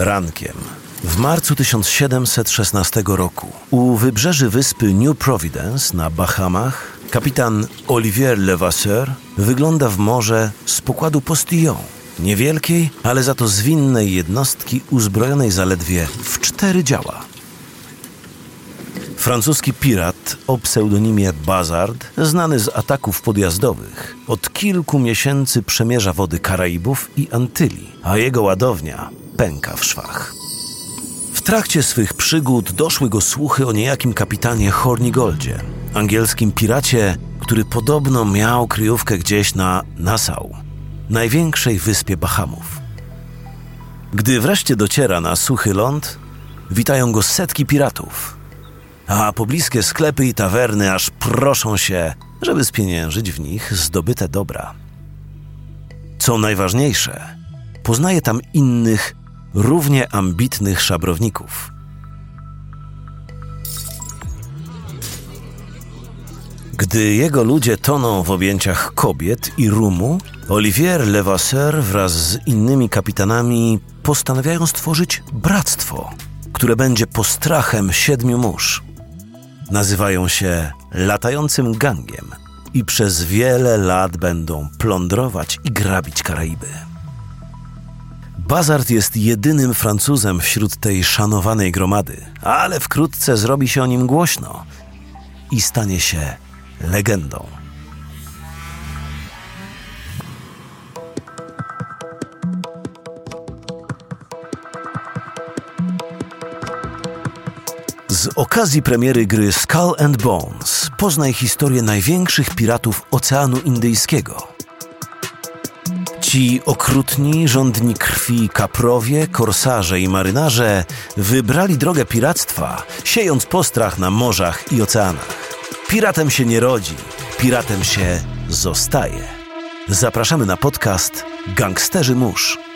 Rankiem w marcu 1716 roku u wybrzeży wyspy New Providence na Bahamach kapitan Olivier Levasseur wygląda w morze z pokładu Postillon, niewielkiej, ale za to zwinnej jednostki uzbrojonej zaledwie w cztery działa. Francuski pirat o pseudonimie Bazard, znany z ataków podjazdowych, od kilku miesięcy przemierza wody Karaibów i Antylii, a jego ładownia pęka w szwach. W trakcie swych przygód doszły go słuchy o niejakim kapitanie Hornigoldzie, angielskim piracie, który podobno miał kryjówkę gdzieś na Nassau, największej wyspie Bahamów. Gdy wreszcie dociera na suchy ląd, witają go setki piratów, a pobliskie sklepy i tawerny aż proszą się, żeby spieniężyć w nich zdobyte dobra. Co najważniejsze, poznaje tam innych, równie ambitnych szabrowników. Gdy jego ludzie toną w objęciach kobiet i rumu, Olivier Levasseur wraz z innymi kapitanami postanawiają stworzyć bractwo, które będzie postrachem siedmiu mórz. Nazywają się latającym gangiem i przez wiele lat będą plądrować i grabić Karaiby. Bazard jest jedynym Francuzem wśród tej szanowanej gromady, ale wkrótce zrobi się o nim głośno i stanie się legendą. Z okazji premiery gry Skull and Bones poznaj historię największych piratów Oceanu Indyjskiego. Ci okrutni, rządni krwi kaprowie, korsarze i marynarze wybrali drogę piractwa, siejąc postrach na morzach i oceanach. Piratem się nie rodzi, piratem się zostaje. Zapraszamy na podcast Gangsterzy Mórz.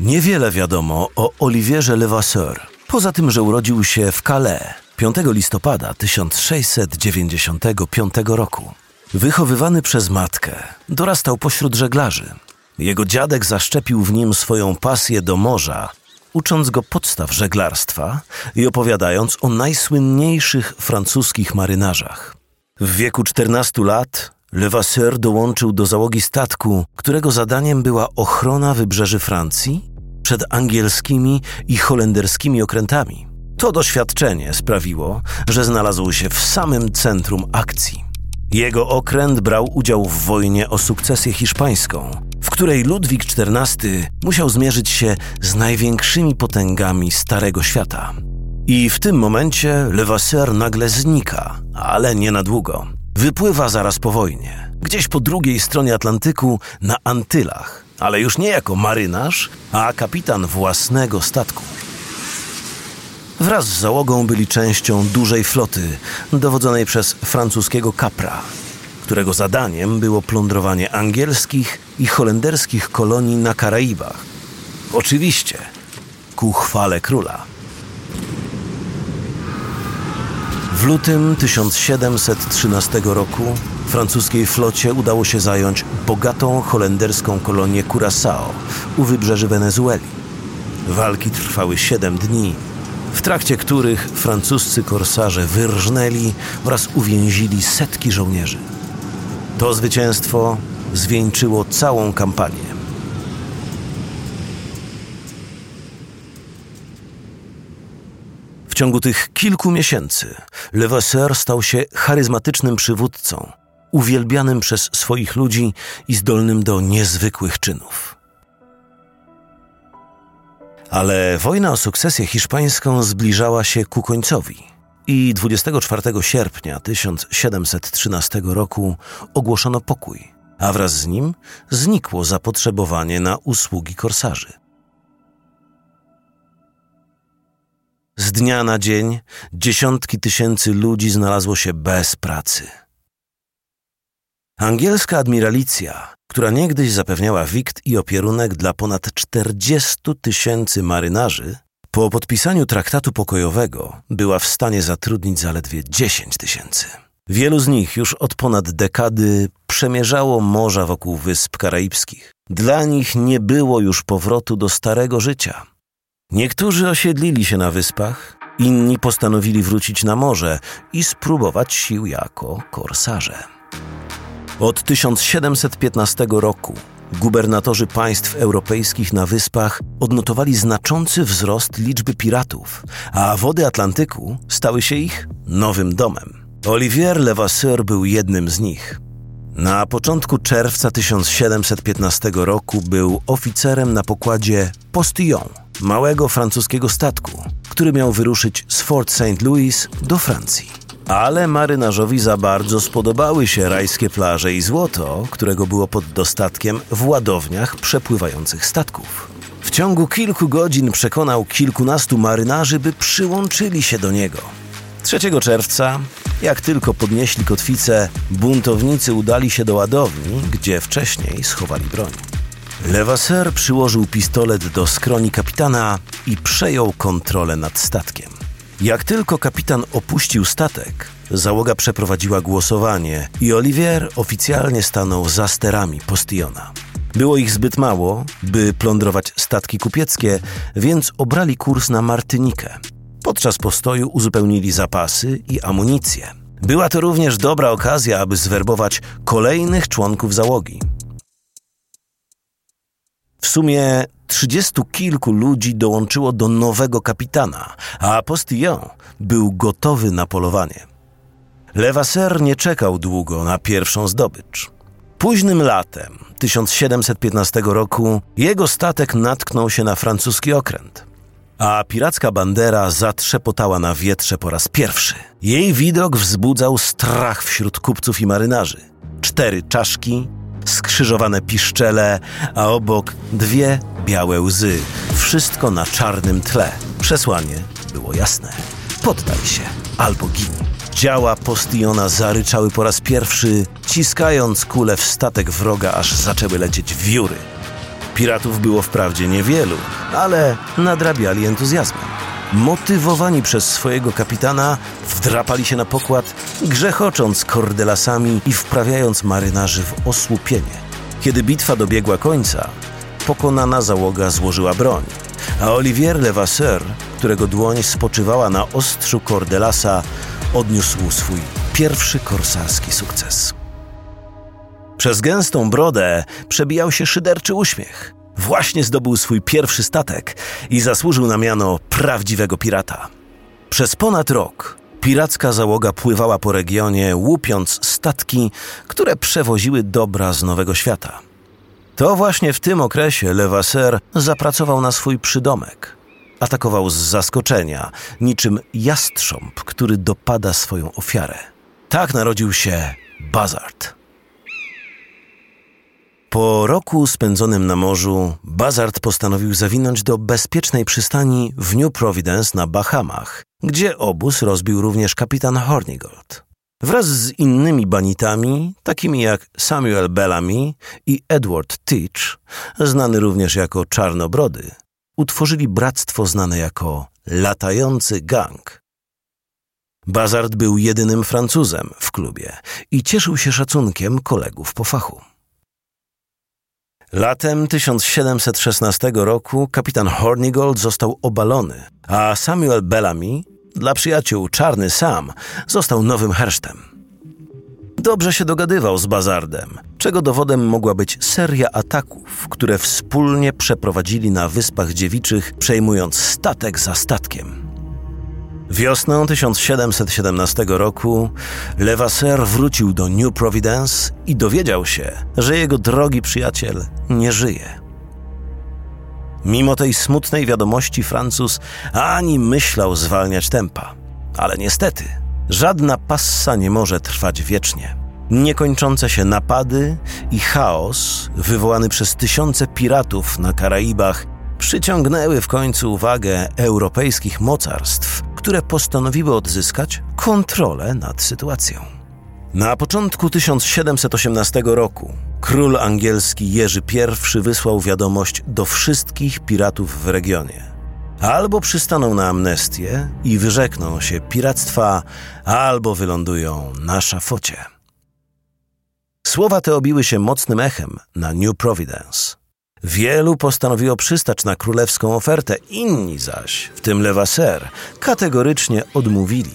Niewiele wiadomo o Olivierze Levasseur, poza tym, że urodził się w Calais 5 listopada 1695 roku. Wychowywany przez matkę, dorastał pośród żeglarzy. Jego dziadek zaszczepił w nim swoją pasję do morza, ucząc go podstaw żeglarstwa i opowiadając o najsłynniejszych francuskich marynarzach. W wieku 14 lat Levasseur dołączył do załogi statku, którego zadaniem była ochrona wybrzeży Francji przed angielskimi i holenderskimi okrętami. To doświadczenie sprawiło, że znalazł się w samym centrum akcji. Jego okręt brał udział w wojnie o sukcesję hiszpańską, w której Ludwik XIV musiał zmierzyć się z największymi potęgami Starego Świata. I w tym momencie Levasseur nagle znika, ale nie na długo. Wypływa zaraz po wojnie, gdzieś po drugiej stronie Atlantyku na Antylach, ale już nie jako marynarz, a kapitan własnego statku. Wraz z załogą byli częścią dużej floty dowodzonej przez francuskiego kapra, którego zadaniem było plądrowanie angielskich i holenderskich kolonii na Karaibach. Oczywiście ku chwale króla. W lutym 1713 roku francuskiej flocie udało się zająć bogatą holenderską kolonię Curaçao u wybrzeży Wenezueli. Walki trwały siedem dni, w trakcie których francuscy korsarze wyrżnęli oraz uwięzili setki żołnierzy. To zwycięstwo zwieńczyło całą kampanię. Ciągu tych kilku miesięcy Levasseur stał się charyzmatycznym przywódcą, uwielbianym przez swoich ludzi i zdolnym do niezwykłych czynów. Ale wojna o sukcesję hiszpańską zbliżała się ku końcowi i 24 sierpnia 1713 roku ogłoszono pokój, a wraz z nim znikło zapotrzebowanie na usługi korsarzy. Z dnia na dzień dziesiątki tysięcy ludzi znalazło się bez pracy. Angielska admiralicja, która niegdyś zapewniała wikt i opierunek dla ponad 40 tysięcy marynarzy, Po podpisaniu traktatu pokojowego była w stanie zatrudnić zaledwie 10 tysięcy. Wielu z nich już od ponad dekady przemierzało morza wokół wysp karaibskich. Dla nich nie było już powrotu do starego życia. Niektórzy osiedlili się na wyspach, inni postanowili wrócić na morze i spróbować sił jako korsarze. Od 1715 roku gubernatorzy państw europejskich na wyspach odnotowali znaczący wzrost liczby piratów, a wody Atlantyku stały się ich nowym domem. Olivier Levasseur był jednym z nich. Na początku czerwca 1715 roku był oficerem na pokładzie Postillon, małego francuskiego statku, który miał wyruszyć z Fort St. Louis do Francji. Ale marynarzowi za bardzo spodobały się rajskie plaże i złoto, którego było pod dostatkiem w ładowniach przepływających statków. W ciągu kilku godzin przekonał kilkunastu marynarzy, by przyłączyli się do niego. 3 czerwca, jak tylko podnieśli kotwicę, buntownicy udali się do ładowni, gdzie wcześniej schowali broń. Levasseur przyłożył pistolet do skroni kapitana i przejął kontrolę nad statkiem. Jak tylko kapitan opuścił statek, załoga przeprowadziła głosowanie i Olivier oficjalnie stanął za sterami Postillona. Było ich zbyt mało, by plądrować statki kupieckie, więc obrali kurs na Martynikę. Podczas postoju uzupełnili zapasy i amunicję. Była to również dobra okazja, aby zwerbować kolejnych członków załogi. W sumie trzydziestu kilku ludzi dołączyło do nowego kapitana, a Postillon był gotowy na polowanie. Levasseur nie czekał długo na pierwszą zdobycz. Późnym latem 1715 roku jego statek natknął się na francuski okręt, a piracka bandera zatrzepotała na wietrze po raz pierwszy. Jej widok wzbudzał strach wśród kupców i marynarzy. Cztery czaszki, skrzyżowane piszczele, a obok dwie białe łzy. Wszystko na czarnym tle. Przesłanie było jasne. Poddaj się albo gin. Działa Postillona zaryczały po raz pierwszy, ciskając kule w statek wroga, aż zaczęły lecieć wióry. Piratów było wprawdzie niewielu, ale nadrabiali entuzjazmem. Motywowani przez swojego kapitana, wdrapali się na pokład, grzechocząc kordelasami i wprawiając marynarzy w osłupienie. Kiedy bitwa dobiegła końca, pokonana załoga złożyła broń, a Olivier Levasseur, którego dłoń spoczywała na ostrzu kordelasa, odniósł swój pierwszy korsarski sukces. Przez gęstą brodę przebijał się szyderczy uśmiech. Właśnie zdobył swój pierwszy statek i zasłużył na miano prawdziwego pirata. Przez ponad rok piracka załoga pływała po regionie, łupiąc statki, które przewoziły dobra z Nowego Świata. To właśnie w tym okresie Levasseur zapracował na swój przydomek. Atakował z zaskoczenia, niczym jastrząb, który dopada swoją ofiarę. Tak narodził się Bazard. Po roku spędzonym na morzu, Bazard postanowił zawinąć do bezpiecznej przystani w New Providence na Bahamach, gdzie obóz rozbił również kapitan Hornigold. Wraz z innymi banitami, takimi jak Samuel Bellamy i Edward Teach, znany również jako Czarnobrody, utworzyli bractwo znane jako Latający Gang. Bazard był jedynym Francuzem w klubie i cieszył się szacunkiem kolegów po fachu. Latem 1716 roku kapitan Hornigold został obalony, a Samuel Bellamy, dla przyjaciół Czarny Sam, został nowym hersztem. Dobrze się dogadywał z Bazardem, czego dowodem mogła być seria ataków, które wspólnie przeprowadzili na Wyspach Dziewiczych, przejmując statek za statkiem. Wiosną 1717 roku Levasseur wrócił do New Providence i dowiedział się, że jego drogi przyjaciel nie żyje. Mimo tej smutnej wiadomości Francuz ani myślał zwalniać tempa. Ale niestety, żadna passa nie może trwać wiecznie. Niekończące się napady i chaos wywołany przez tysiące piratów na Karaibach przyciągnęły w końcu uwagę europejskich mocarstw, które postanowiły odzyskać kontrolę nad sytuacją. Na początku 1718 roku król angielski Jerzy I wysłał wiadomość do wszystkich piratów w regionie. Albo przystaną na amnestię i wyrzekną się piractwa, albo wylądują na szafocie. Słowa te obiły się mocnym echem na New Providence. Wielu postanowiło przystać na królewską ofertę, inni zaś, w tym Levasseur, kategorycznie odmówili.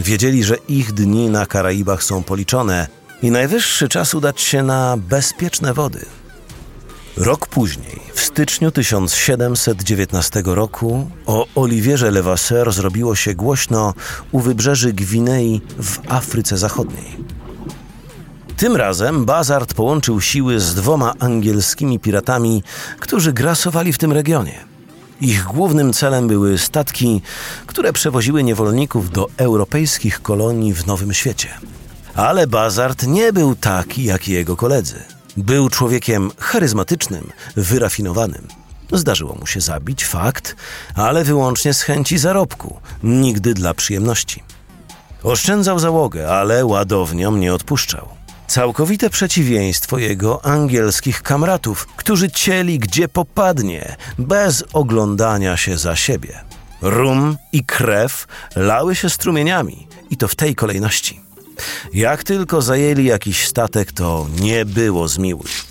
Wiedzieli, że ich dni na Karaibach są policzone i najwyższy czas udać się na bezpieczne wody. Rok później, w styczniu 1719 roku, o Oliwierze Levasseur zrobiło się głośno u wybrzeży Gwinei w Afryce Zachodniej. Tym razem Bazard połączył siły z dwoma angielskimi piratami, którzy grasowali w tym regionie. Ich głównym celem były statki, które przewoziły niewolników do europejskich kolonii w Nowym Świecie. Ale Bazard nie był taki jak jego koledzy. Był człowiekiem charyzmatycznym, wyrafinowanym. Zdarzyło mu się zabić, fakt, ale wyłącznie z chęci zarobku, nigdy dla przyjemności. Oszczędzał załogę, ale ładowniom nie odpuszczał. Całkowite przeciwieństwo jego angielskich kamratów, którzy cieli gdzie popadnie, bez oglądania się za siebie. Rum i krew lały się strumieniami, i to w tej kolejności. Jak tylko zajęli jakiś statek, to nie było zmiłuj.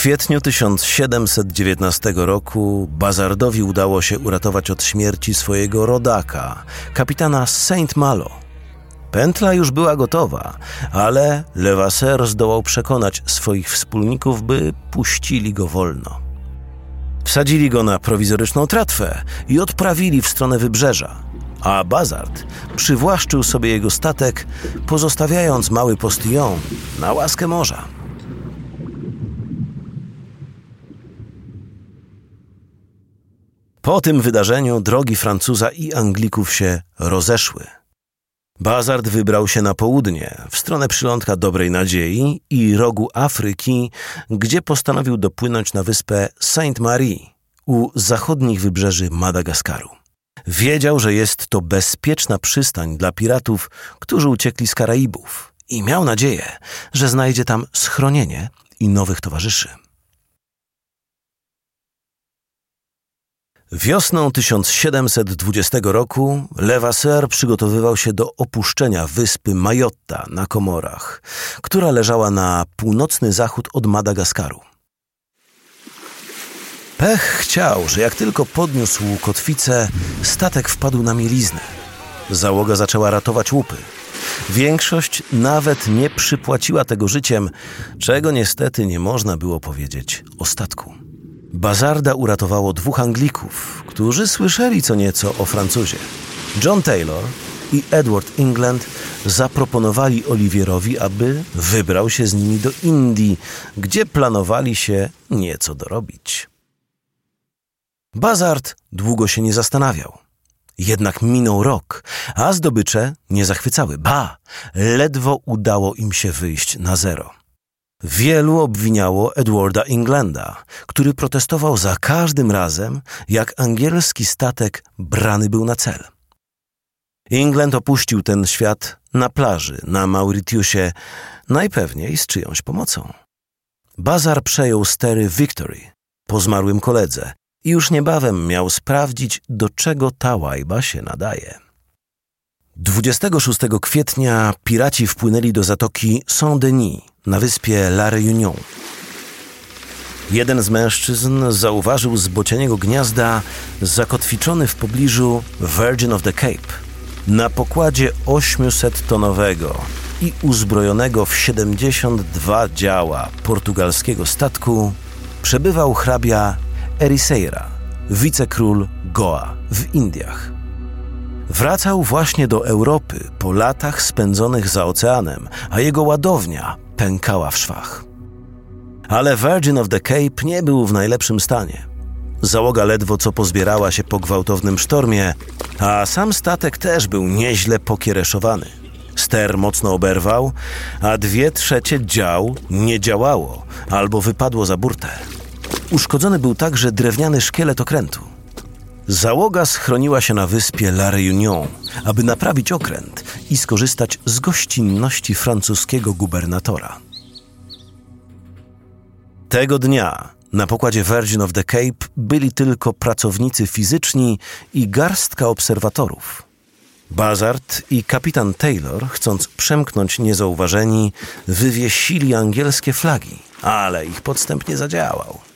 Kwietniu 1719 roku Bazardowi udało się uratować od śmierci swojego rodaka, kapitana Saint Malo. Pętla już była gotowa, ale Levasseur zdołał przekonać swoich wspólników, by puścili go wolno. Wsadzili go na prowizoryczną tratwę i odprawili w stronę wybrzeża, a Bazard przywłaszczył sobie jego statek, pozostawiając mały postillon na łaskę morza. Po tym wydarzeniu drogi Francuza i Anglików się rozeszły. Bazard wybrał się na południe, w stronę przylądka Dobrej Nadziei i rogu Afryki, gdzie postanowił dopłynąć na wyspę Sainte-Marie u zachodnich wybrzeży Madagaskaru. Wiedział, że jest to bezpieczna przystań dla piratów, którzy uciekli z Karaibów i miał nadzieję, że znajdzie tam schronienie i nowych towarzyszy. Wiosną 1720 roku Levasseur przygotowywał się do opuszczenia wyspy Majotta na Komorach, która leżała na północny zachód od Madagaskaru. Pech chciał, że jak tylko podniósł kotwicę, statek wpadł na mieliznę. Załoga zaczęła ratować łupy. Większość nawet nie przypłaciła tego życiem, czego niestety nie można było powiedzieć o statku. Bazarda uratowało dwóch Anglików, którzy słyszeli co nieco o Francuzie. John Taylor i Edward England zaproponowali Oliwierowi, aby wybrał się z nimi do Indii, gdzie planowali się nieco dorobić. Bazard długo się nie zastanawiał. Jednak minął rok, a zdobycze nie zachwycały. Ba, ledwo udało im się wyjść na zero. Wielu obwiniało Edwarda Englanda, który protestował za każdym razem, jak angielski statek brany był na cel. England opuścił ten świat na plaży na Mauritiusie, najpewniej z czyjąś pomocą. Bazar przejął stery Victory po zmarłym koledze i już niebawem miał sprawdzić, do czego ta łajba się nadaje. 26 kwietnia piraci wpłynęli do zatoki Saint-Denis na wyspie La Réunion. Jeden z mężczyzn zauważył z bocianiego gniazda zakotwiczony w pobliżu Virgin of the Cape na pokładzie 800-tonowego i uzbrojonego w 72 działa portugalskiego statku przebywał hrabia Ericeira, wicekról Goa w Indiach. Wracał właśnie do Europy po latach spędzonych za oceanem, a jego ładownia pękała w szwach. Ale Virgin of the Cape nie był w najlepszym stanie. Załoga ledwo co pozbierała się po gwałtownym sztormie, a sam statek też był nieźle pokiereszowany. Ster mocno oberwał, a dwie trzecie dział nie działało albo wypadło za burtę. Uszkodzony był także drewniany szkielet okrętu. Załoga schroniła się na wyspie La Réunion, aby naprawić okręt i skorzystać z gościnności francuskiego gubernatora. Tego dnia na pokładzie Virgin of the Cape byli tylko pracownicy fizyczni i garstka obserwatorów. Bazard i kapitan Taylor, chcąc przemknąć niezauważeni, wywiesili angielskie flagi, ale ich podstęp nie zadziałał.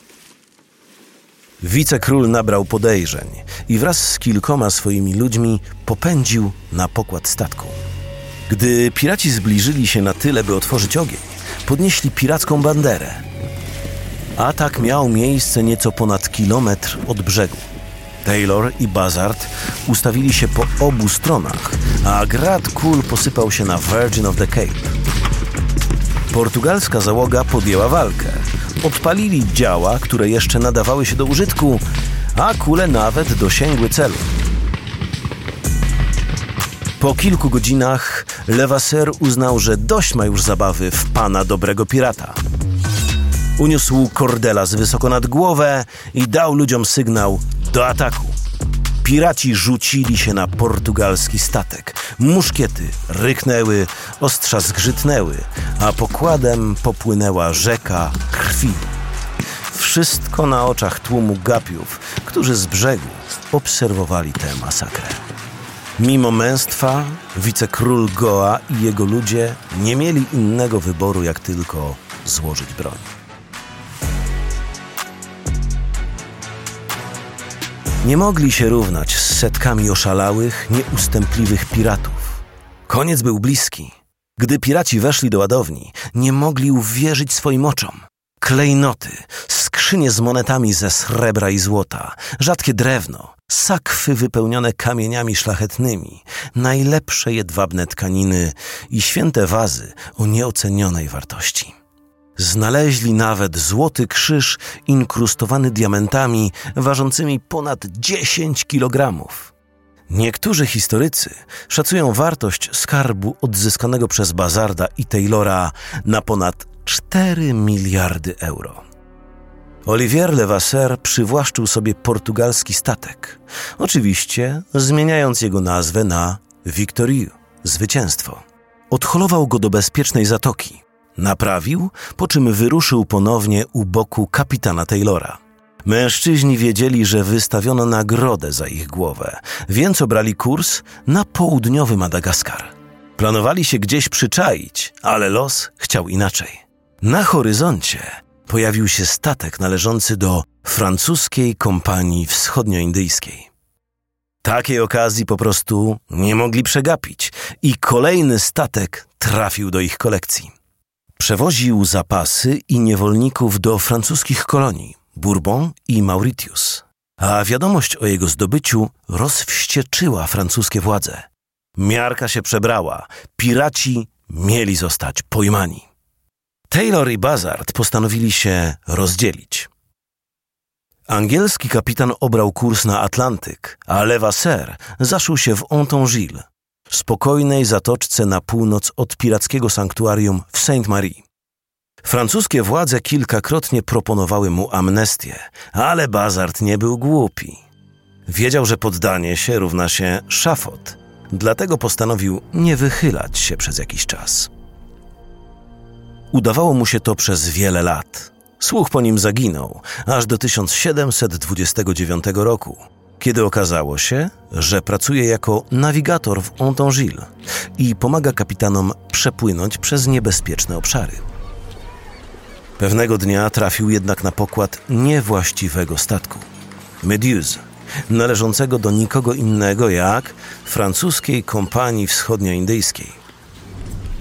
Wicekról nabrał podejrzeń i wraz z kilkoma swoimi ludźmi popędził na pokład statku. Gdy piraci zbliżyli się na tyle, by otworzyć ogień, podnieśli piracką banderę. Atak miał miejsce nieco ponad kilometr od brzegu. Taylor i Bazard ustawili się po obu stronach, a grad kul posypał się na Virgin of the Cape. Portugalska załoga podjęła walkę. Odpalili działa, które jeszcze nadawały się do użytku, a kule nawet dosięgły celu. Po kilku godzinach Levasseur uznał, że dość ma już zabawy w pana dobrego pirata. Uniósł Cordelas wysoko nad głowę i dał ludziom sygnał do ataku. Piraci rzucili się na portugalski statek. Muszkiety ryknęły, ostrza zgrzytnęły, a pokładem popłynęła rzeka krwi. Wszystko na oczach tłumu gapiów, którzy z brzegu obserwowali tę masakrę. Mimo męstwa, wicekról Goa i jego ludzie nie mieli innego wyboru, jak tylko złożyć broń. Nie mogli się równać z setkami oszalałych, nieustępliwych piratów. Koniec był bliski. Gdy piraci weszli do ładowni, nie mogli uwierzyć swoim oczom. Klejnoty, skrzynie z monetami ze srebra i złota, rzadkie drewno, sakwy wypełnione kamieniami szlachetnymi, najlepsze jedwabne tkaniny i święte wazy o nieocenionej wartości. Znaleźli nawet złoty krzyż inkrustowany diamentami, ważącymi ponad 10 kilogramów. Niektórzy historycy szacują wartość skarbu odzyskanego przez Bazarda i Taylora na ponad 4 miliardy euro. Olivier Levasseur przywłaszczył sobie portugalski statek, oczywiście zmieniając jego nazwę na Victoriu, zwycięstwo. Odholował go do bezpiecznej zatoki, Naprawił, po czym wyruszył ponownie u boku kapitana Taylora. Mężczyźni wiedzieli, że wystawiono nagrodę za ich głowę, więc obrali kurs na południowy Madagaskar. Planowali się gdzieś przyczaić, ale los chciał inaczej. Na horyzoncie pojawił się statek należący do francuskiej kompanii wschodnioindyjskiej. Takiej okazji po prostu nie mogli przegapić i kolejny statek trafił do ich kolekcji. Przewoził zapasy i niewolników do francuskich kolonii Bourbon i Mauritius. A wiadomość o jego zdobyciu rozwścieczyła francuskie władze. Miarka się przebrała, piraci mieli zostać pojmani. Taylor i Bazard postanowili się rozdzielić. Angielski kapitan obrał kurs na Atlantyk, a Levasseur zaszył się w Ontonville, spokojnej zatoczce na północ od pirackiego sanktuarium w Saint-Marie. Francuskie władze kilkakrotnie proponowały mu amnestię, ale Bazard nie był głupi. Wiedział, że poddanie się równa się szafot, dlatego postanowił nie wychylać się przez jakiś czas. Udawało mu się to przez wiele lat. Słuch po nim zaginął, aż do 1729 roku, kiedy okazało się, że pracuje jako nawigator w Ontonville i pomaga kapitanom przepłynąć przez niebezpieczne obszary. Pewnego dnia trafił jednak na pokład niewłaściwego statku Meduse, należącego do nikogo innego jak francuskiej kompanii wschodnioindyjskiej.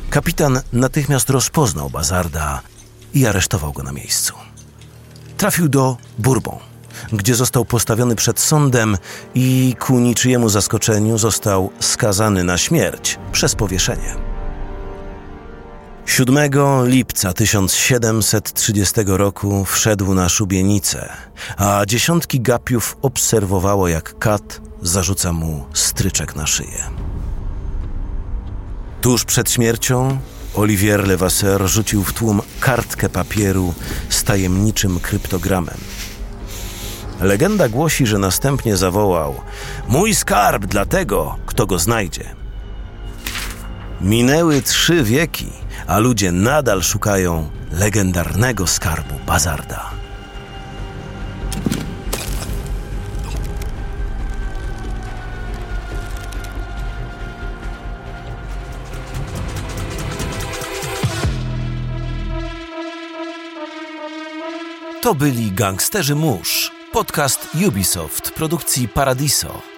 Kapitan natychmiast rozpoznał Bazarda i aresztował go na miejscu. Trafił do Bourbon gdzie został postawiony przed sądem i ku niczyjemu zaskoczeniu został skazany na śmierć przez powieszenie. 7 lipca 1730 roku wszedł na szubienicę, a dziesiątki gapiów obserwowało, jak kat zarzuca mu stryczek na szyję. Tuż przed śmiercią Olivier Levasseur rzucił w tłum kartkę papieru z tajemniczym kryptogramem. Legenda głosi, że następnie zawołał: Mój skarb dla tego, kto go znajdzie. Minęły trzy wieki, a ludzie nadal szukają legendarnego skarbu Bazarda. To byli gangsterzy mórz, podcast Ubisoft produkcji Paradiso.